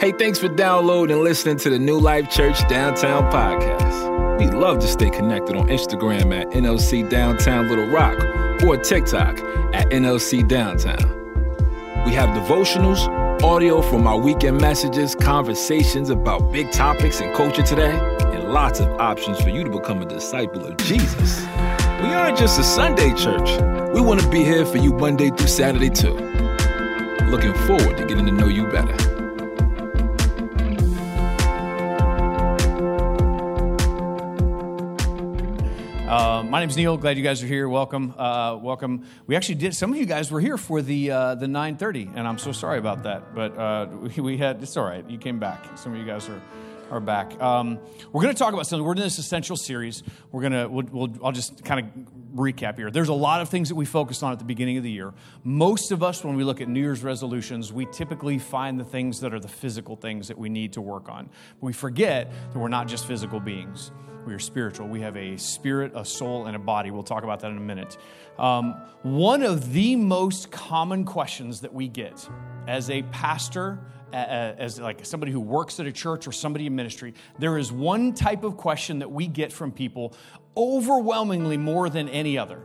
Hey, thanks for downloading and listening to the New Life Church Downtown podcast. We love to stay connected on Instagram at NLC Downtown Little Rock or TikTok at NLC Downtown. We have devotionals, audio from our weekend messages, conversations about big topics and culture today, and lots of options for you to become a disciple of Jesus. We aren't just a Sunday church. We want to be here for you Monday through Saturday too. Looking forward to getting to know you better. My name's Neil. Glad you guys are here. Welcome, uh, welcome. We actually did. Some of you guys were here for the uh, the 9:30, and I'm so sorry about that. But uh, we, we, had. It's all right. You came back. Some of you guys are are back. Um, we're going to talk about something. We're in this essential series. We're going to. We'll, we'll, I'll just kind of recap here. There's a lot of things that we focused on at the beginning of the year. Most of us, when we look at New Year's resolutions, we typically find the things that are the physical things that we need to work on. But we forget that we're not just physical beings we are spiritual. We have a spirit, a soul, and a body. We'll talk about that in a minute. Um, one of the most common questions that we get as a pastor, as like somebody who works at a church or somebody in ministry, there is one type of question that we get from people overwhelmingly more than any other.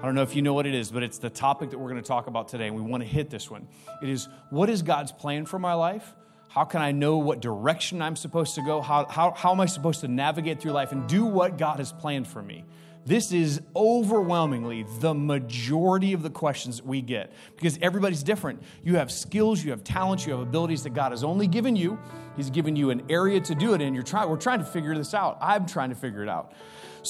I don't know if you know what it is, but it's the topic that we're going to talk about today, and we want to hit this one. It is what is God's plan for my life? How can I know what direction I'm supposed to go? How, how, how am I supposed to navigate through life and do what God has planned for me? This is overwhelmingly the majority of the questions that we get because everybody's different. You have skills, you have talents, you have abilities that God has only given you. He's given you an area to do it in. You're we're trying to figure this out. I'm trying to figure it out.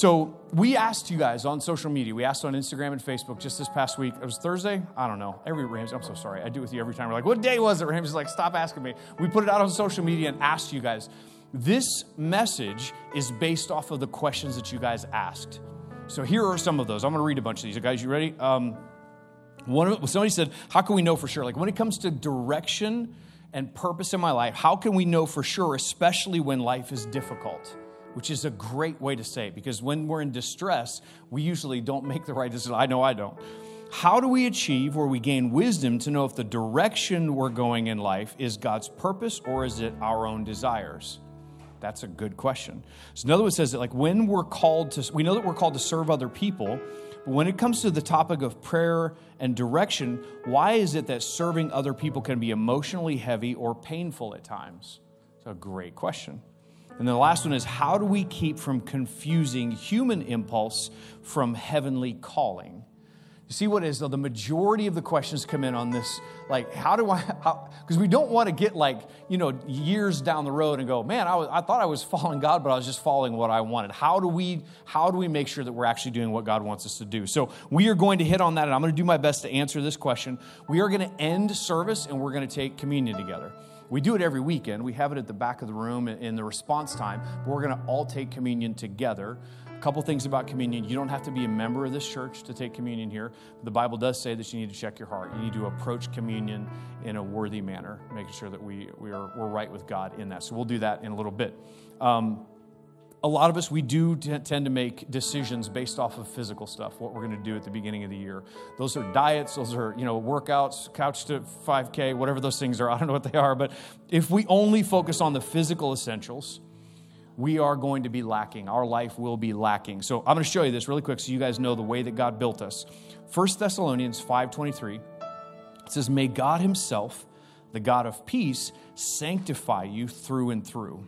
So we asked you guys on social media. We asked on Instagram and Facebook just this past week. It was Thursday. I don't know. Avery Ramsey. I'm so sorry. I do it with you every time. We're like, what day was it? Ramsey's like, stop asking me. We put it out on social media and asked you guys. This message is based off of the questions that you guys asked. So here are some of those. I'm going to read a bunch of these. Guys, you ready? Um, one of, somebody said, "How can we know for sure? Like when it comes to direction and purpose in my life, how can we know for sure, especially when life is difficult?" Which is a great way to say it because when we're in distress, we usually don't make the right decision. I know I don't. How do we achieve or we gain wisdom to know if the direction we're going in life is God's purpose or is it our own desires? That's a good question. So another one says that like when we're called to we know that we're called to serve other people, but when it comes to the topic of prayer and direction, why is it that serving other people can be emotionally heavy or painful at times? It's a great question. And the last one is how do we keep from confusing human impulse from heavenly calling? You see what is though the majority of the questions come in on this like how do I because we don't want to get like you know years down the road and go man I, was, I thought I was following God but I was just following what I wanted. How do we how do we make sure that we're actually doing what God wants us to do? So we are going to hit on that and I'm going to do my best to answer this question. We are going to end service and we're going to take communion together we do it every weekend. We have it at the back of the room in the response time, but we're going to all take communion together. A couple things about communion. You don't have to be a member of this church to take communion here. The Bible does say that you need to check your heart. You need to approach communion in a worthy manner, making sure that we, we are, we're right with God in that. So we'll do that in a little bit. Um, a lot of us, we do t- tend to make decisions based off of physical stuff, what we're going to do at the beginning of the year. Those are diets, those are, you know, workouts, couch to 5K, whatever those things are. I don't know what they are. But if we only focus on the physical essentials, we are going to be lacking. Our life will be lacking. So I'm going to show you this really quick so you guys know the way that God built us. 1 Thessalonians 5.23, it says, May God himself, the God of peace, sanctify you through and through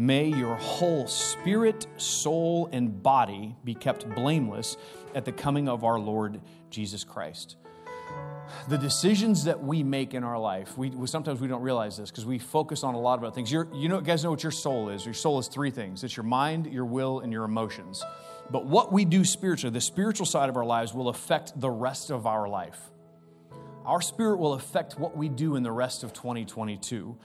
May your whole spirit, soul, and body be kept blameless at the coming of our Lord Jesus Christ. The decisions that we make in our life, we, we sometimes we don't realize this because we focus on a lot of other things. You're, you know, guys know what your soul is. Your soul is three things it's your mind, your will, and your emotions. But what we do spiritually, the spiritual side of our lives, will affect the rest of our life. Our spirit will affect what we do in the rest of 2022.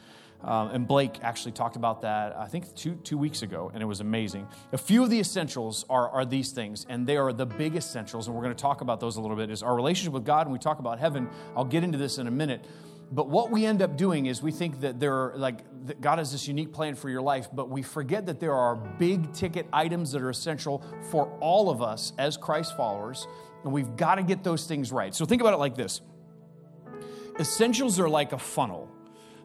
Um, and Blake actually talked about that, I think, two, two weeks ago, and it was amazing. A few of the essentials are, are these things, and they are the big essentials, and we're going to talk about those a little bit, is our relationship with God, and we talk about heaven. I'll get into this in a minute. But what we end up doing is we think that there are, like, God has this unique plan for your life, but we forget that there are big ticket items that are essential for all of us as Christ followers, and we've got to get those things right. So think about it like this Essentials are like a funnel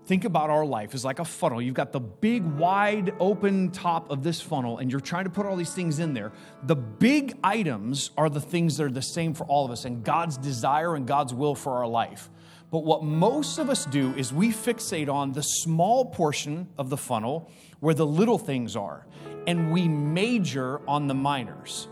think about our life as like a funnel. You've got the big, wide open top of this funnel, and you're trying to put all these things in there. The big items are the things that are the same for all of us, and God's desire and God's will for our life. But what most of us do is we fixate on the small portion of the funnel where the little things are, and we major on the minors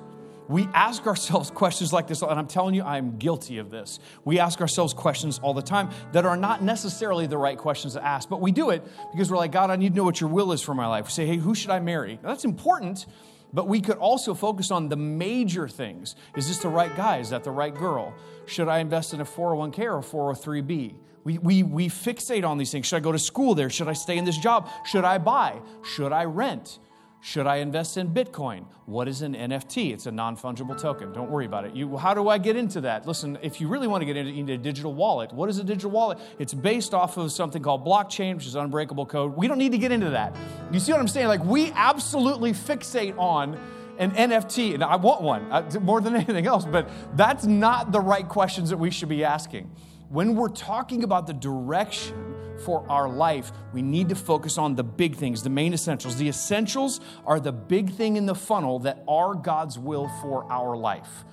we ask ourselves questions like this, and I'm telling you, I'm guilty of this. We ask ourselves questions all the time that are not necessarily the right questions to ask, but we do it because we're like, God, I need to know what your will is for my life. We say, hey, who should I marry? Now, that's important, but we could also focus on the major things. Is this the right guy? Is that the right girl? Should I invest in a 401k or a 403b? We, we, we fixate on these things. Should I go to school there? Should I stay in this job? Should I buy? Should I rent? Should I invest in Bitcoin? What is an NFT? It's a non fungible token. Don't worry about it. You, how do I get into that? Listen, if you really want to get into, into a digital wallet, what is a digital wallet? It's based off of something called blockchain, which is unbreakable code. We don't need to get into that. You see what I'm saying? Like, we absolutely fixate on an NFT, and I want one uh, more than anything else, but that's not the right questions that we should be asking. When we're talking about the direction, for our life, we need to focus on the big things, the main essentials. The essentials are the big thing in the funnel that are God's will for our life.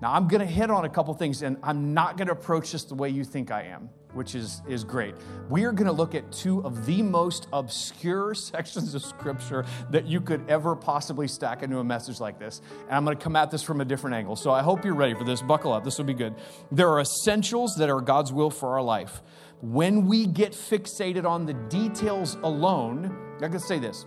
Now, I'm going to hit on a couple things, and I'm not going to approach this the way you think I am, which is, is great. We are going to look at two of the most obscure sections of Scripture that you could ever possibly stack into a message like this. And I'm going to come at this from a different angle. So I hope you're ready for this. Buckle up, this will be good. There are essentials that are God's will for our life when we get fixated on the details alone, I can say this.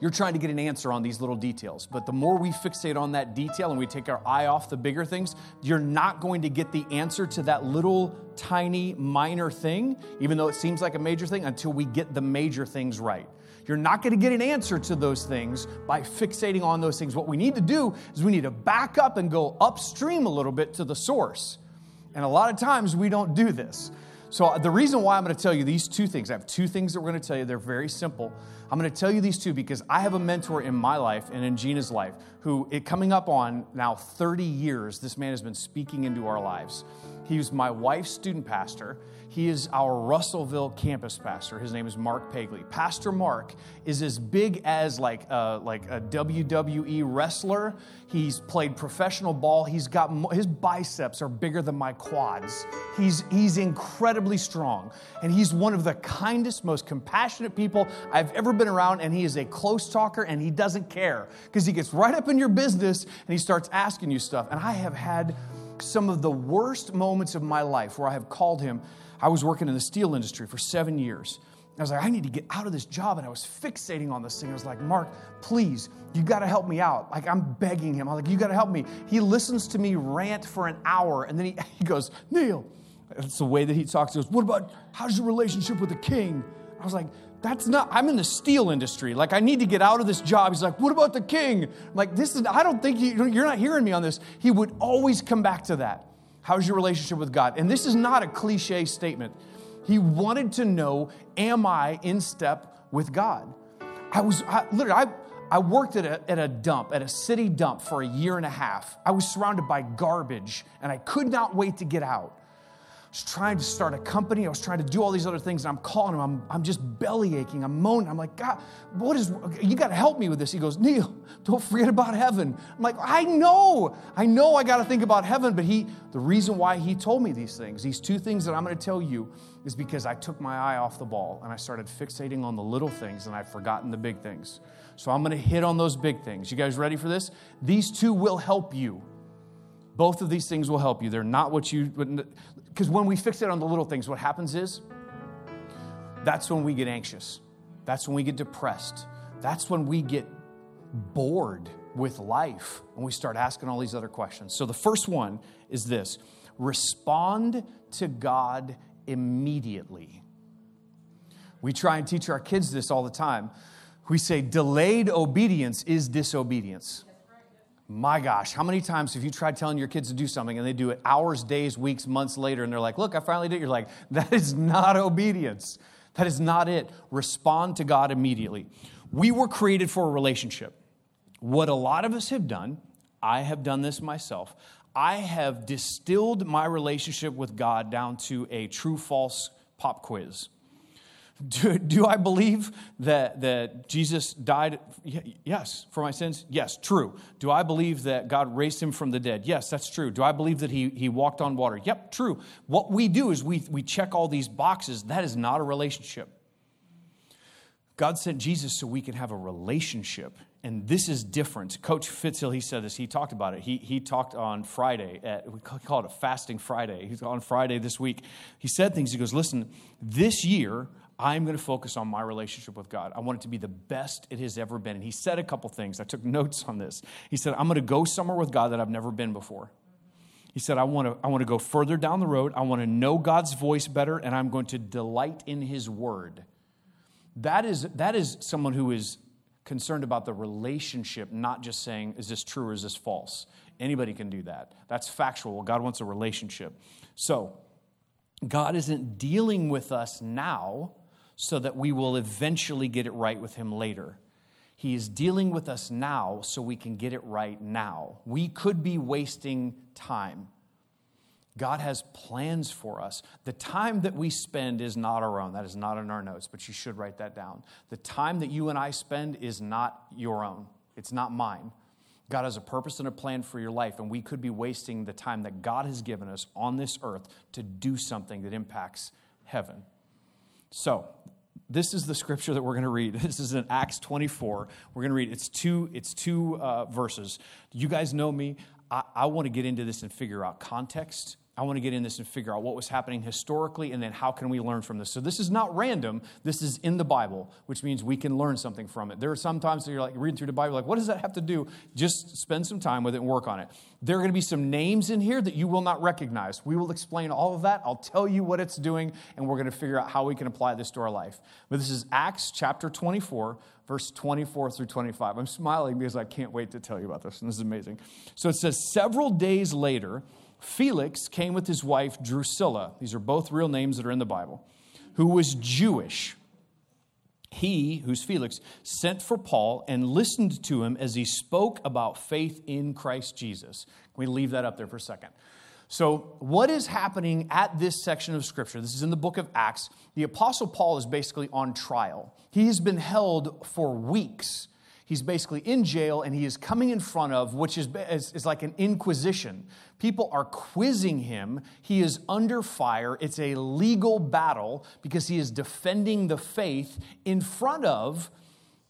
You're trying to get an answer on these little details, but the more we fixate on that detail and we take our eye off the bigger things, you're not going to get the answer to that little tiny minor thing, even though it seems like a major thing, until we get the major things right. You're not going to get an answer to those things by fixating on those things. What we need to do is we need to back up and go upstream a little bit to the source. And a lot of times we don't do this. So, uh, the reason why I'm going to tell you these two things, I have two things that we're going to tell you. They're very simple. I'm going to tell you these two because I have a mentor in my life and in Gina's life who, it coming up on now 30 years, this man has been speaking into our lives. He was my wife's student pastor. He is our Russellville campus pastor. His name is Mark Pagley. Pastor Mark is as big as like a, like a WWE wrestler. He's played professional ball. He's got his biceps are bigger than my quads. He's he's incredibly strong, and he's one of the kindest, most compassionate people I've ever been around. And he is a close talker, and he doesn't care because he gets right up in your business and he starts asking you stuff. And I have had some of the worst moments of my life where I have called him I was working in the steel industry for seven years. I was like, I need to get out of this job. And I was fixating on this thing. I was like, Mark, please, you got to help me out. Like, I'm begging him. I'm like, you got to help me. He listens to me rant for an hour. And then he, he goes, Neil, that's the way that he talks. He goes, What about, how's your relationship with the king? I was like, that's not, I'm in the steel industry. Like, I need to get out of this job. He's like, What about the king? I'm like, this is, I don't think you, you're not hearing me on this. He would always come back to that. How's your relationship with God? And this is not a cliche statement. He wanted to know, am I in step with God? I was I, literally, I, I worked at a, at a dump, at a city dump for a year and a half. I was surrounded by garbage and I could not wait to get out trying to start a company. I was trying to do all these other things. And I'm calling him. I'm, I'm just belly aching. I'm moaning. I'm like, God, what is, you got to help me with this. He goes, Neil, don't forget about heaven. I'm like, I know. I know I got to think about heaven. But he, the reason why he told me these things, these two things that I'm going to tell you, is because I took my eye off the ball and I started fixating on the little things and I've forgotten the big things. So I'm going to hit on those big things. You guys ready for this? These two will help you. Both of these things will help you. They're not what you, because when we fix it on the little things, what happens is that's when we get anxious. That's when we get depressed. That's when we get bored with life and we start asking all these other questions. So the first one is this respond to God immediately. We try and teach our kids this all the time. We say delayed obedience is disobedience. My gosh, how many times have you tried telling your kids to do something and they do it hours, days, weeks, months later and they're like, look, I finally did it? You're like, that is not obedience. That is not it. Respond to God immediately. We were created for a relationship. What a lot of us have done, I have done this myself, I have distilled my relationship with God down to a true false pop quiz. Do, do I believe that, that Jesus died? Yes. For my sins? Yes, true. Do I believe that God raised him from the dead? Yes, that's true. Do I believe that he, he walked on water? Yep, true. What we do is we, we check all these boxes. That is not a relationship. God sent Jesus so we can have a relationship. And this is different. Coach Fitzhill, he said this. He talked about it. He, he talked on Friday. At, we call it a fasting Friday. He's on Friday this week. He said things. He goes, Listen, this year, I'm going to focus on my relationship with God. I want it to be the best it has ever been. And he said a couple things. I took notes on this. He said, I'm going to go somewhere with God that I've never been before. He said, I want to, I want to go further down the road. I want to know God's voice better, and I'm going to delight in his word. That is, that is someone who is concerned about the relationship, not just saying, is this true or is this false? Anybody can do that. That's factual. God wants a relationship. So, God isn't dealing with us now so that we will eventually get it right with Him later. He is dealing with us now so we can get it right now. We could be wasting time. God has plans for us. The time that we spend is not our own. That is not in our notes, but you should write that down. The time that you and I spend is not your own, it's not mine. God has a purpose and a plan for your life, and we could be wasting the time that God has given us on this earth to do something that impacts heaven. So, this is the scripture that we're going to read. This is in Acts 24. We're going to read. It's two. It's two uh, verses. You guys know me. I, I want to get into this and figure out context. I want to get in this and figure out what was happening historically and then how can we learn from this. So this is not random. This is in the Bible, which means we can learn something from it. There are some times that you're like reading through the Bible, like, what does that have to do? Just spend some time with it and work on it. There are going to be some names in here that you will not recognize. We will explain all of that. I'll tell you what it's doing, and we're going to figure out how we can apply this to our life. But this is Acts chapter 24, verse 24 through 25. I'm smiling because I can't wait to tell you about this, and this is amazing. So it says, several days later, Felix came with his wife Drusilla. These are both real names that are in the Bible, who was Jewish. He, who's Felix, sent for Paul and listened to him as he spoke about faith in Christ Jesus. Can we leave that up there for a second? So, what is happening at this section of Scripture? This is in the book of Acts. The Apostle Paul is basically on trial. He has been held for weeks he's basically in jail and he is coming in front of, which is, is, is, like an inquisition. People are quizzing him. He is under fire. It's a legal battle because he is defending the faith in front of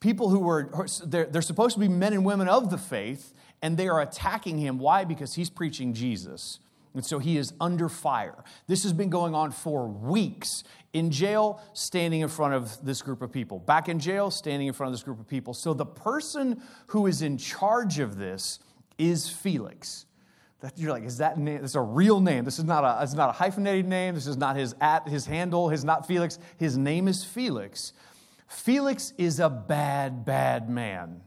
people who were, they're, they're supposed to be men and women of the faith, and they are attacking him. Why? Because he's preaching Jesus. And so he is under fire. This has been going on for weeks. In jail, standing in front of this group of people. Back in jail, standing in front of this group of people. So the person who is in charge of this is Felix. That you're like, is that name? This is a real name. This is not a, it's not a hyphenated name. This is not his at his handle. His not Felix. His name is Felix. Felix is a bad, bad man.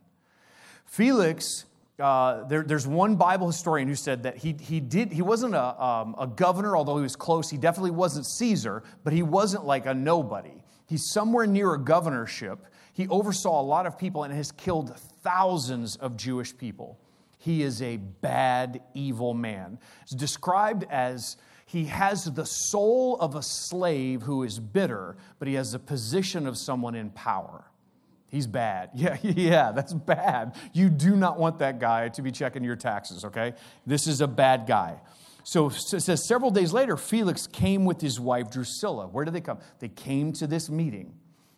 Felix uh, there, there's one Bible historian who said that he, he, did, he wasn't a, um, a governor, although he was close. He definitely wasn't Caesar, but he wasn't like a nobody. He's somewhere near a governorship. He oversaw a lot of people and has killed thousands of Jewish people. He is a bad, evil man. It's described as he has the soul of a slave who is bitter, but he has the position of someone in power. He's bad. Yeah, yeah, that's bad. You do not want that guy to be checking your taxes, okay? This is a bad guy. So it says several days later, Felix came with his wife Drusilla. Where did they come? They came to this meeting,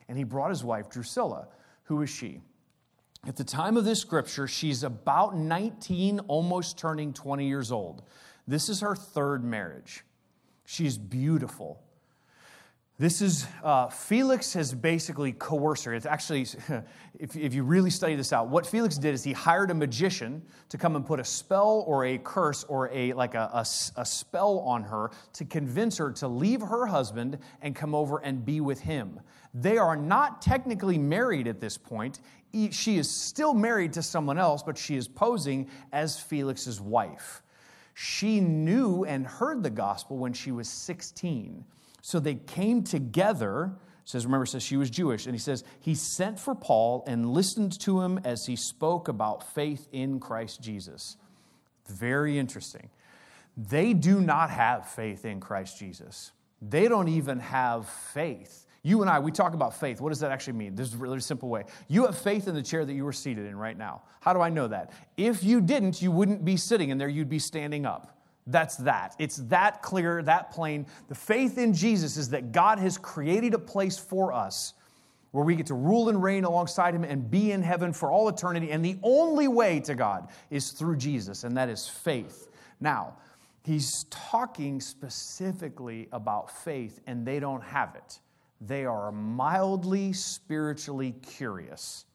and he brought his wife Drusilla. Who is she? At the time of this scripture, she's about 19, almost turning 20 years old. This is her third marriage. She's beautiful. This is, uh, Felix has basically coerced her. It's actually, if, if you really study this out, what Felix did is he hired a magician to come and put a spell or a curse or a, like a, a, a spell on her to convince her to leave her husband and come over and be with him. They are not technically married at this point. She is still married to someone else, but she is posing as Felix's wife. She knew and heard the gospel when she was 16. So they came together. says, remember, says she was Jewish. And he says, he sent for Paul and listened to him as he spoke about faith in Christ Jesus. Very interesting. They do not have faith in Christ Jesus. They don't even have faith. You and I, we talk about faith. What does that actually mean? This is a really simple way. You have faith in the chair that you are seated in right now. How do I know that? If you didn't, you wouldn't be sitting in there, you'd be standing up. That's that. It's that clear, that plain. The faith in Jesus is that God has created a place for us where we get to rule and reign alongside Him and be in heaven for all eternity. And the only way to God is through Jesus, and that is faith. Now, He's talking specifically about faith, and they don't have it. They are mildly spiritually curious.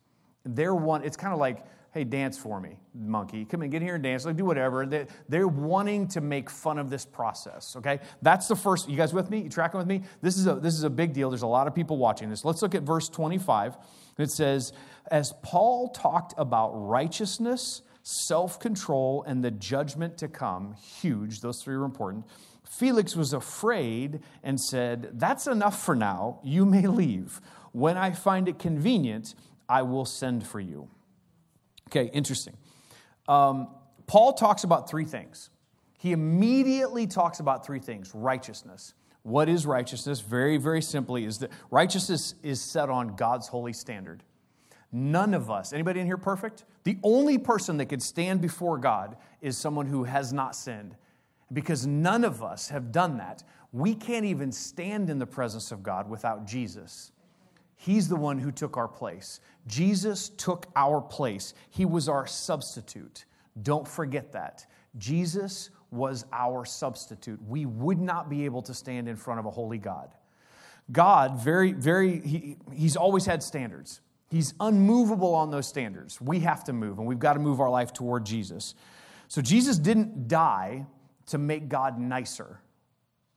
They're one, it's kind of like, hey, dance for me, monkey. Come in, get here and dance. Like, do whatever. They're wanting to make fun of this process, okay? That's the first. You guys with me? You tracking with me? This is a, this is a big deal. There's a lot of people watching this. Let's look at verse 25. It says, As Paul talked about righteousness, self control, and the judgment to come, huge, those three are important. Felix was afraid and said, That's enough for now. You may leave. When I find it convenient, I will send for you. Okay, interesting. Um, Paul talks about three things. He immediately talks about three things righteousness. What is righteousness? Very, very simply, is that righteousness is set on God's holy standard. None of us, anybody in here perfect? The only person that could stand before God is someone who has not sinned. Because none of us have done that. We can't even stand in the presence of God without Jesus. He's the one who took our place. Jesus took our place. He was our substitute. Don't forget that. Jesus was our substitute. We would not be able to stand in front of a holy God. God, very, very, he, he's always had standards. He's unmovable on those standards. We have to move, and we've got to move our life toward Jesus. So Jesus didn't die to make God nicer.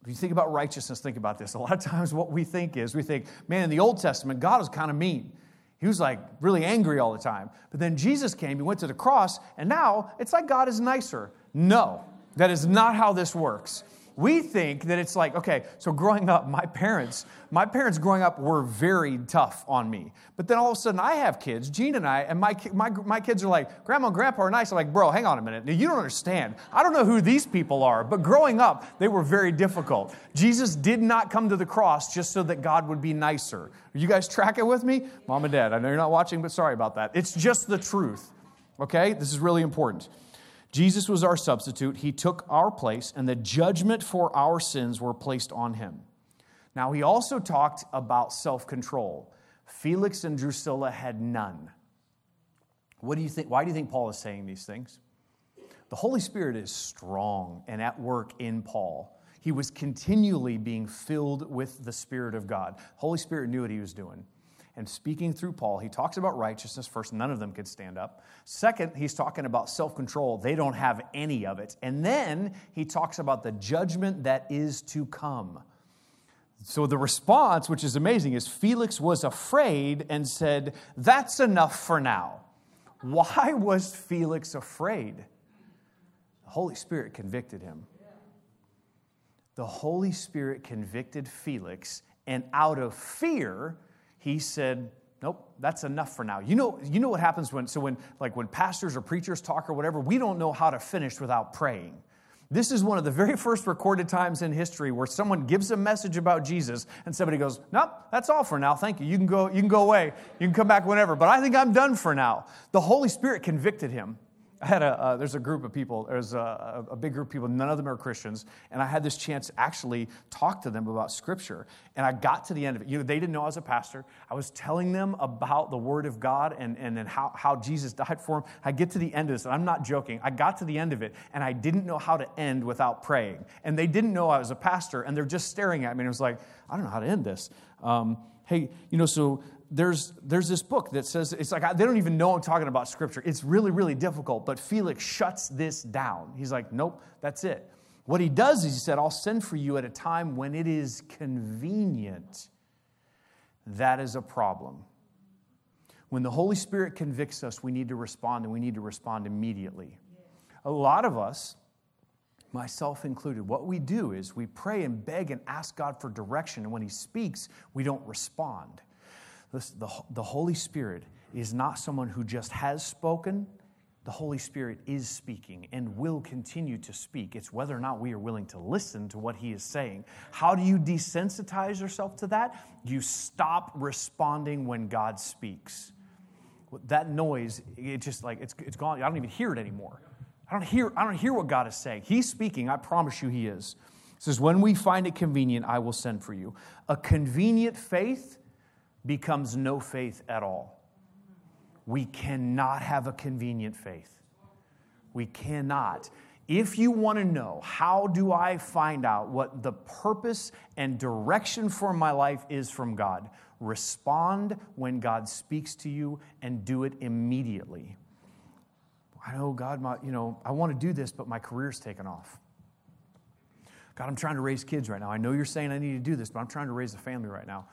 If you think about righteousness, think about this. A lot of times, what we think is we think, man, in the Old Testament, God was kind of mean. He was like really angry all the time. But then Jesus came, he went to the cross, and now it's like God is nicer. No, that is not how this works we think that it's like okay so growing up my parents my parents growing up were very tough on me. But then all of a sudden i have kids Gina and i and my, my, my kids are like grandma and grandpa are nice. I'm like bro hang on a minute. You don't understand. I don't know who these people are but growing up they were very difficult. Jesus did not come to the cross just so that god would be nicer. Are you guys tracking with me? Mom and dad i know you're not watching but sorry about that. It's just the truth okay? This is really important Jesus was our substitute. He took our place, and the judgment for our sins were placed on him. Now, he also talked about self control. Felix and Drusilla had none. What do you think? Why do you think Paul is saying these things? The Holy Spirit is strong and at work in Paul. He was continually being filled with the Spirit of God. Holy Spirit knew what he was doing and speaking through Paul, he talks about righteousness. First, none of them could stand up. Second, he's talking about self control. They don't have any of it. And then he talks about the judgment that is to come. So the response, which is amazing, is Felix was afraid and said, That's enough for now. Why was Felix afraid? The Holy Spirit convicted him. The Holy Spirit convicted Felix, and out of fear, he said, Nope, that's enough for now. You know, you know what happens when, so when, like when pastors or preachers talk or whatever, we don't know how to finish without praying. This is one of the very first recorded times in history where someone gives a message about Jesus and somebody goes, Nope, that's all for now. Thank you. You can go, you can go away. You can come back whenever. But I think I'm done for now. The Holy Spirit convicted him. I had a, uh, there's a group of people, there's a, a, big group of people, none of them are Christians, and I had this chance to actually talk to them about Scripture. And I got to the end of it. You know, they didn't know I was a pastor. I was telling them about the Word of God and, and, and how, how Jesus died for them. I get to the end of this, and I'm not joking. I got to the end of it, and I didn't know how to end without praying. And they didn't know I was a pastor, and they're just staring at me, and it was like, I don't know how to end this. Um, hey, you know, so there's, there's this book that says, it's like, they don't even know I'm talking about scripture. It's really, really difficult, but Felix shuts this down. He's like, nope, that's it. What he does is he said, I'll send for you at a time when it is convenient. That is a problem. When the Holy Spirit convicts us, we need to respond, and we need to respond immediately. A lot of us, myself included, what we do is we pray and beg and ask God for direction, and when He speaks, we don't respond. The, the Holy Spirit is not someone who just has spoken the Holy Spirit is speaking and will continue to speak. It's whether or not we are willing to listen to what He is saying. How do you desensitize yourself to that? You stop responding when God speaks. That noise, it just like it's, it's gone. I don't even hear it anymore. I don't hear, I don't hear what God is saying. He's speaking. I promise you, He is. It says, When we find it convenient, I will send for you. A convenient faith becomes no faith at all. We cannot have a convenient faith. We cannot. If you want to know how do I find out what the purpose and direction for my life is from God, respond when God speaks to you and do it immediately. I know God, my, you know, I want to do this, but my career's taken off. God, I'm trying to raise kids right now. I know you're saying I need to do this, but I'm trying to raise a family right now.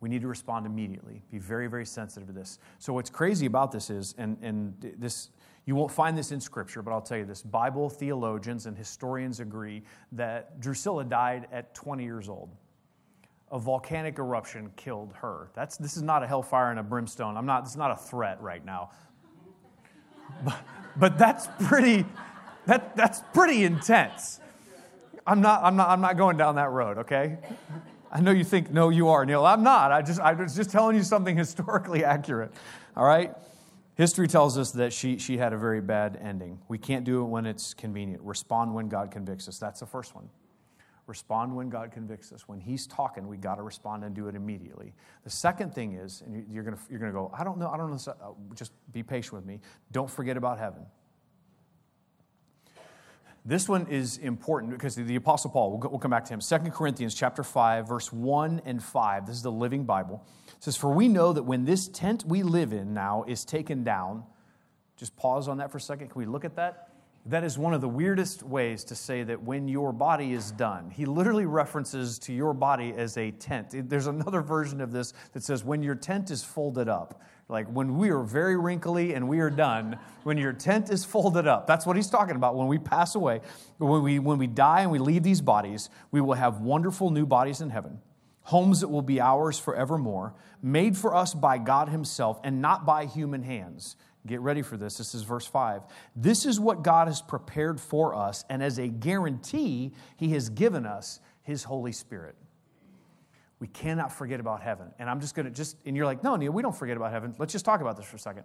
We need to respond immediately. Be very, very sensitive to this. So, what's crazy about this is, and, and this, you won't find this in Scripture, but I'll tell you this Bible theologians and historians agree that Drusilla died at 20 years old. A volcanic eruption killed her. That's, this is not a hellfire and a brimstone. I'm not, this is not a threat right now. But, but that's pretty, that, that's pretty intense. I'm not, I'm, not, I'm not going down that road, okay? I know you think, no, you are, Neil. I'm not. I, just, I was just telling you something historically accurate. All right? History tells us that she, she had a very bad ending. We can't do it when it's convenient. Respond when God convicts us. That's the first one. Respond when God convicts us. When He's talking, we got to respond and do it immediately. The second thing is, and you're going you're going to go, I don't know, I don't know, uh, just be patient with me. Don't forget about heaven. This one is important because the Apostle Paul, we'll, come back to him. 2 Corinthians chapter 5, verse 1 and 5. This is the Living Bible. It says, For we know that when this tent we live in now is taken down, just pause on that for a second. Can we look at that? That is one of the weirdest ways to say that when your body is done. He literally references to your body as a tent. There's another version of this that says, when your tent is folded up. Like when we are very wrinkly and we are done, when your tent is folded up. That's what he's talking about. When we pass away, when we, when we die and we leave these bodies, we will have wonderful new bodies in heaven, homes that will be ours forevermore, made for us by God Himself and not by human hands. Get ready for this. This is verse 5. This is what God has prepared for us, and as a guarantee, He has given us His Holy Spirit. We cannot forget about heaven. And I'm just going to just, and you're like, no, Neil, we don't forget about heaven. Let's just talk about this for a second.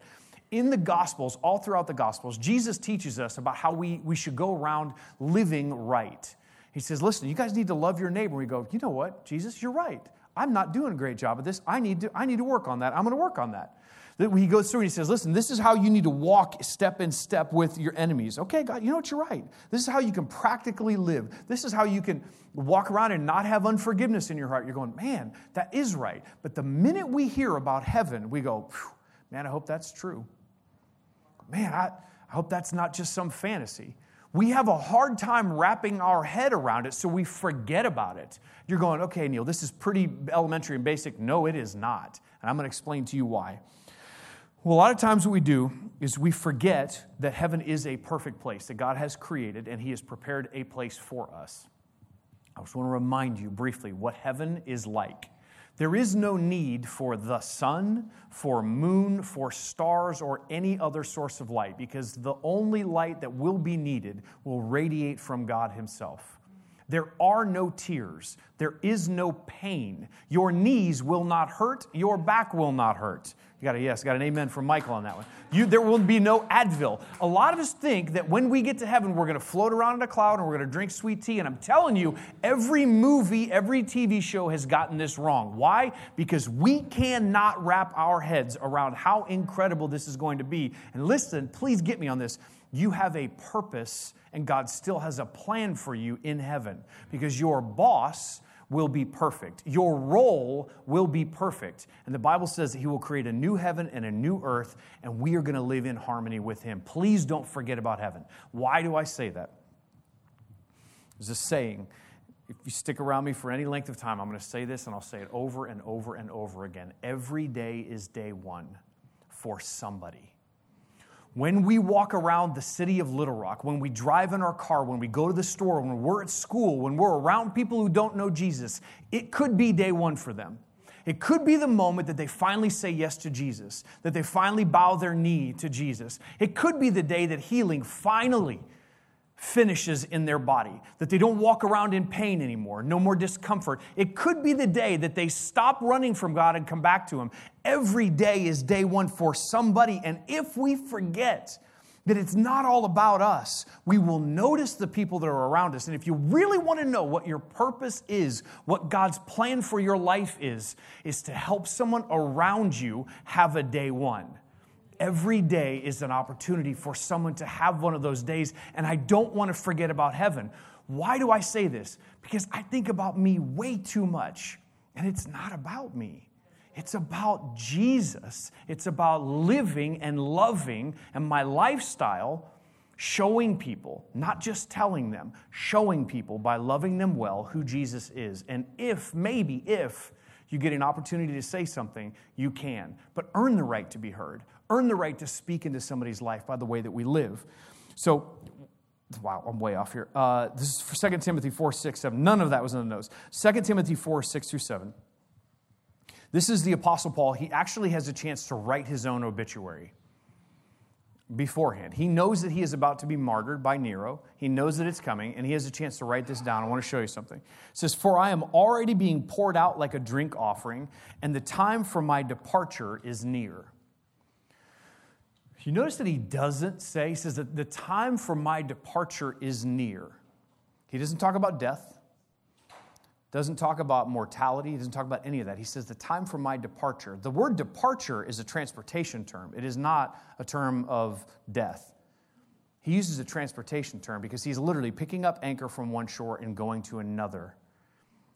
In the Gospels, all throughout the Gospels, Jesus teaches us about how we, we should go around living right. He says, listen, you guys need to love your neighbor. We go, you know what, Jesus, you're right. I'm not doing a great job of this. I need to, I need to work on that. I'm going to work on that he goes through and he says, Listen, this is how you need to walk step in step with your enemies. Okay, God, you know what? You're right. This is how you can practically live. This is how you can walk around and not have unforgiveness in your heart. You're going, Man, that is right. But the minute we hear about heaven, we go, Man, I hope that's true. Man, I, I hope that's not just some fantasy. We have a hard time wrapping our head around it, so we forget about it. You're going, okay, Neil, this is pretty elementary and basic. No, it is not. And I'm going to explain to you why. Well, a lot of times what we do is we forget that heaven is a perfect place that God has created and He has prepared a place for us. I just want to remind you briefly what heaven is like. There is no need for the sun, for moon, for stars, or any other source of light because the only light that will be needed will radiate from God Himself. There are no tears. There is no pain. Your knees will not hurt. Your back will not hurt. You got a yes, got an amen from Michael on that one. You, there will be no Advil. A lot of us think that when we get to heaven, we're going to float around in a cloud and we're going to drink sweet tea. And I'm telling you, every movie, every TV show has gotten this wrong. Why? Because we cannot wrap our heads around how incredible this is going to be. And listen, please get me on this. You have a purpose, and God still has a plan for you in heaven because your boss will be perfect. Your role will be perfect. And the Bible says that He will create a new heaven and a new earth, and we are going to live in harmony with Him. Please don't forget about heaven. Why do I say that? There's a saying. If you stick around me for any length of time, I'm going to say this and I'll say it over and over and over again. Every day is day one for somebody. When we walk around the city of Little Rock, when we drive in our car, when we go to the store, when we're at school, when we're around people who don't know Jesus, it could be day one for them. It could be the moment that they finally say yes to Jesus, that they finally bow their knee to Jesus. It could be the day that healing finally finishes in their body, that they don't walk around in pain anymore, no more discomfort. It could be the day that they stop running from God and come back to Him. Every day is day one for somebody. And if we forget, that it's not all about us. We will notice the people that are around us. And if you really want to know what your purpose is, what God's plan for your life is, is to help someone around you have a day one. Every day is an opportunity for someone to have one of those days. And I don't want to forget about heaven. Why do I say this? Because I think about me way too much, and it's not about me. It's about Jesus. It's about living and loving and my lifestyle, showing people, not just telling them, showing people by loving them well who Jesus is. And if, maybe if, you get an opportunity to say something, you can. But earn the right to be heard. Earn the right to speak into somebody's life by the way that we live. So, wow, I'm way off here. Uh, this is for 2 Timothy 4, 6, 7. None of that was in the notes. 2 Timothy 4, 6 through 7. This is the Apostle Paul. He actually has a chance to write his own obituary beforehand. He knows that he is about to be martyred by Nero. He knows that it's coming, and he has a chance to write this down. I want to show you something. It says, For I am already being poured out like a drink offering, and the time for my departure is near. You notice that he doesn't say, he says that the time for my departure is near. He doesn't talk about death doesn't talk about mortality, doesn't talk about any of that. He says, The time for my departure. The word departure is a transportation term, it is not a term of death. He uses a transportation term because he's literally picking up anchor from one shore and going to another.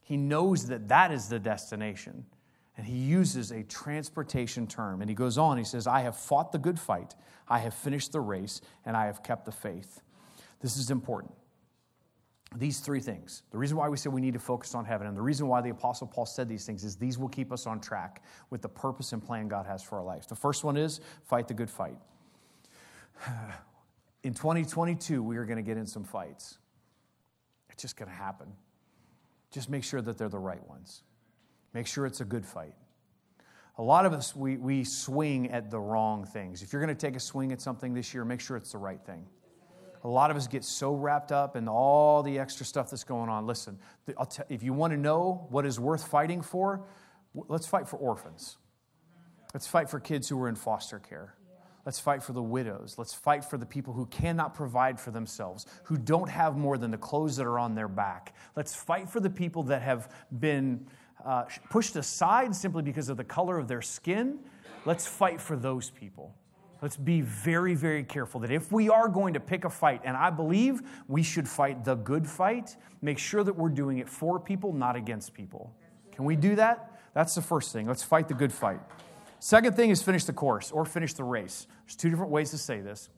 He knows that that is the destination. And he uses a transportation term. And he goes on, he says, I have fought the good fight, I have finished the race, and I have kept the faith. This is important these three things. The reason why we say we need to focus on heaven and the reason why the Apostle Paul said these things is these will keep us on track with the purpose and plan God has for our life. The first one is fight the good fight. In 2022, we are going to get in some fights. It's just going to happen. Just make sure that they're the right ones. Make sure it's a good fight. A lot of us, we, we swing at the wrong things. If you're going to take a swing at something this year, make sure it's the right thing. A lot of us get so wrapped up in all the extra stuff that's going on. Listen, t- if you want to know what is worth fighting for, let's fight for orphans. Let's fight for kids who are in foster care. Let's fight for the widows. Let's fight for the people who cannot provide for themselves, who don't have more than the clothes that are on their back. Let's fight for the people that have been uh, pushed aside simply because of the color of their skin. Let's fight for those people. Let's be very, very careful that if we are going to pick a fight, and I believe we should fight the good fight, make sure that we're doing it for people, not against people. Can we do that? That's the first thing. Let's fight the good fight. Second thing is finish the course or finish the race. There's two different ways to say this.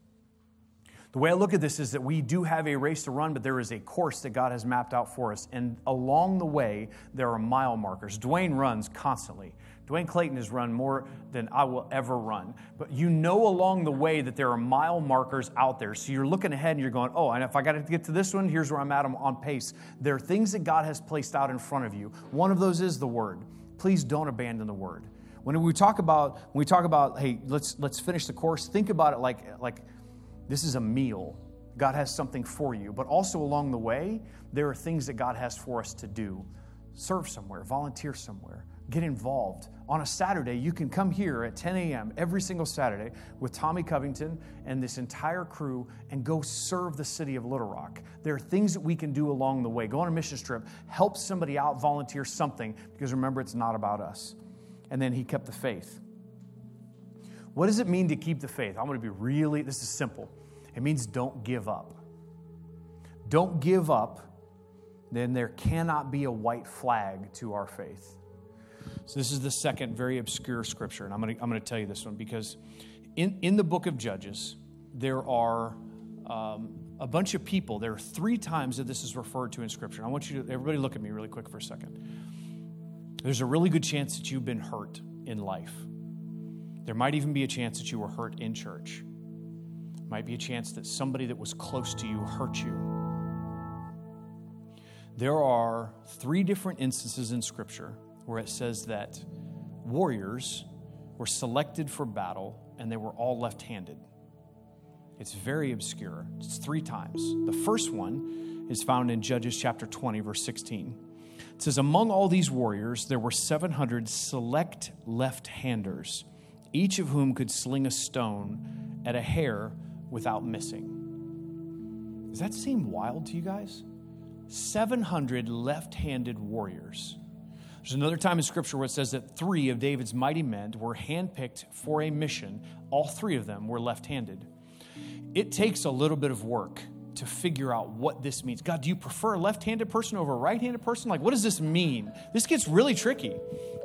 The way I look at this is that we do have a race to run, but there is a course that God has mapped out for us. And along the way, there are mile markers. Dwayne runs constantly. Dwayne Clayton has run more than I will ever run. But you know along the way that there are mile markers out there. So you're looking ahead and you're going, oh, and if I got to get to this one, here's where I'm at I'm on pace. There are things that God has placed out in front of you. One of those is the Word. Please don't abandon the Word. When we talk about when we talk about hey let's let's finish the course think about it like like this is a meal God has something for you but also along the way there are things that God has for us to do serve somewhere volunteer somewhere get involved. On a Saturday, you can come here at 10 a.m. every single Saturday with Tommy Covington and this entire crew and go serve the city of Little Rock. There are things that we can do along the way. Go on a mission trip, help somebody out, volunteer something, because remember, it's not about us. And then he kept the faith. What does it mean to keep the faith? I'm going to be really, this is simple. It means don't give up. Don't give up, then there cannot be a white flag to our faith. So, this is the second very obscure scripture, and I'm going to, I'm going to tell you this one because in, in the book of Judges, there are um, a bunch of people. There are three times that this is referred to in scripture. I want you to, everybody, look at me really quick for a second. There's a really good chance that you've been hurt in life. There might even be a chance that you were hurt in church. Might be a chance that somebody that was close to you hurt you. There are three different instances in Scripture where it says that warriors were selected for battle and they were all left handed. It's very obscure. It's three times. The first one is found in Judges chapter 20, verse 16. It says, Among all these warriors, there were 700 select left handers, each of whom could sling a stone at a hair without missing. Does that seem wild to you guys? 700 left handed warriors. There's another time in Scripture where it says that three of David's mighty men were handpicked for a mission. All three of them were left handed. It takes a little bit of work to figure out what this means. God, do you prefer a left handed person over a right handed person? Like, what does this mean? This gets really tricky.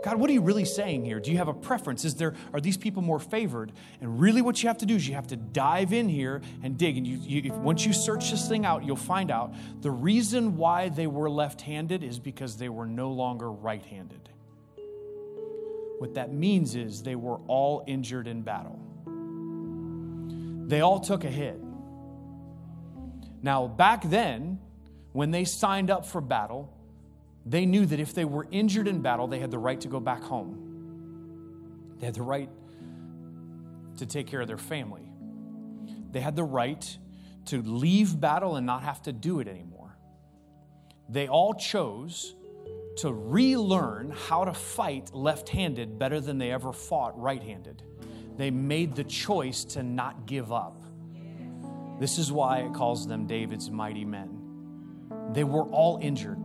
God, what are you really saying here? Do you have a preference? Is there, are these people more favored? And really, what you have to do is you have to dive in here and dig. And you, you, once you search this thing out, you'll find out the reason why they were left handed is because they were no longer right handed. What that means is they were all injured in battle, they all took a hit. Now, back then, when they signed up for battle, they knew that if they were injured in battle, they had the right to go back home. They had the right to take care of their family. They had the right to leave battle and not have to do it anymore. They all chose to relearn how to fight left handed better than they ever fought right handed. They made the choice to not give up. This is why it calls them David's mighty men. They were all injured.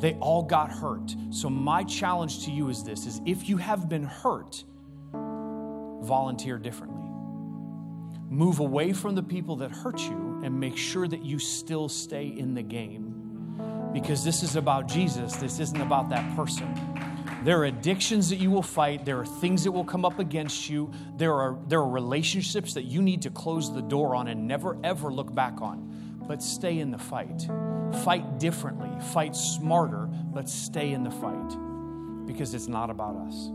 They all got hurt. So my challenge to you is this is if you have been hurt, volunteer differently. Move away from the people that hurt you and make sure that you still stay in the game. Because this is about Jesus. This isn't about that person. There are addictions that you will fight. There are things that will come up against you. There are, there are relationships that you need to close the door on and never, ever look back on. But stay in the fight. Fight differently. Fight smarter, but stay in the fight because it's not about us.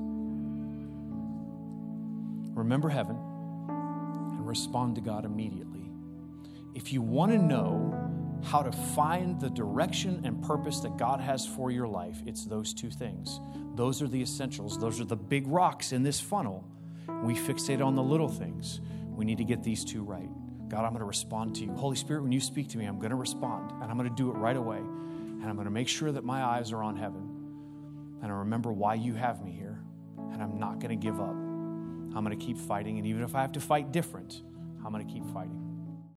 Remember heaven and respond to God immediately. If you want to know how to find the direction and purpose that God has for your life, it's those two things. Those are the essentials, those are the big rocks in this funnel. We fixate on the little things. We need to get these two right. God, I'm going to respond to you. Holy Spirit, when you speak to me, I'm going to respond, and I'm going to do it right away. And I'm going to make sure that my eyes are on heaven. And I remember why you have me here. And I'm not going to give up. I'm going to keep fighting. And even if I have to fight different, I'm going to keep fighting.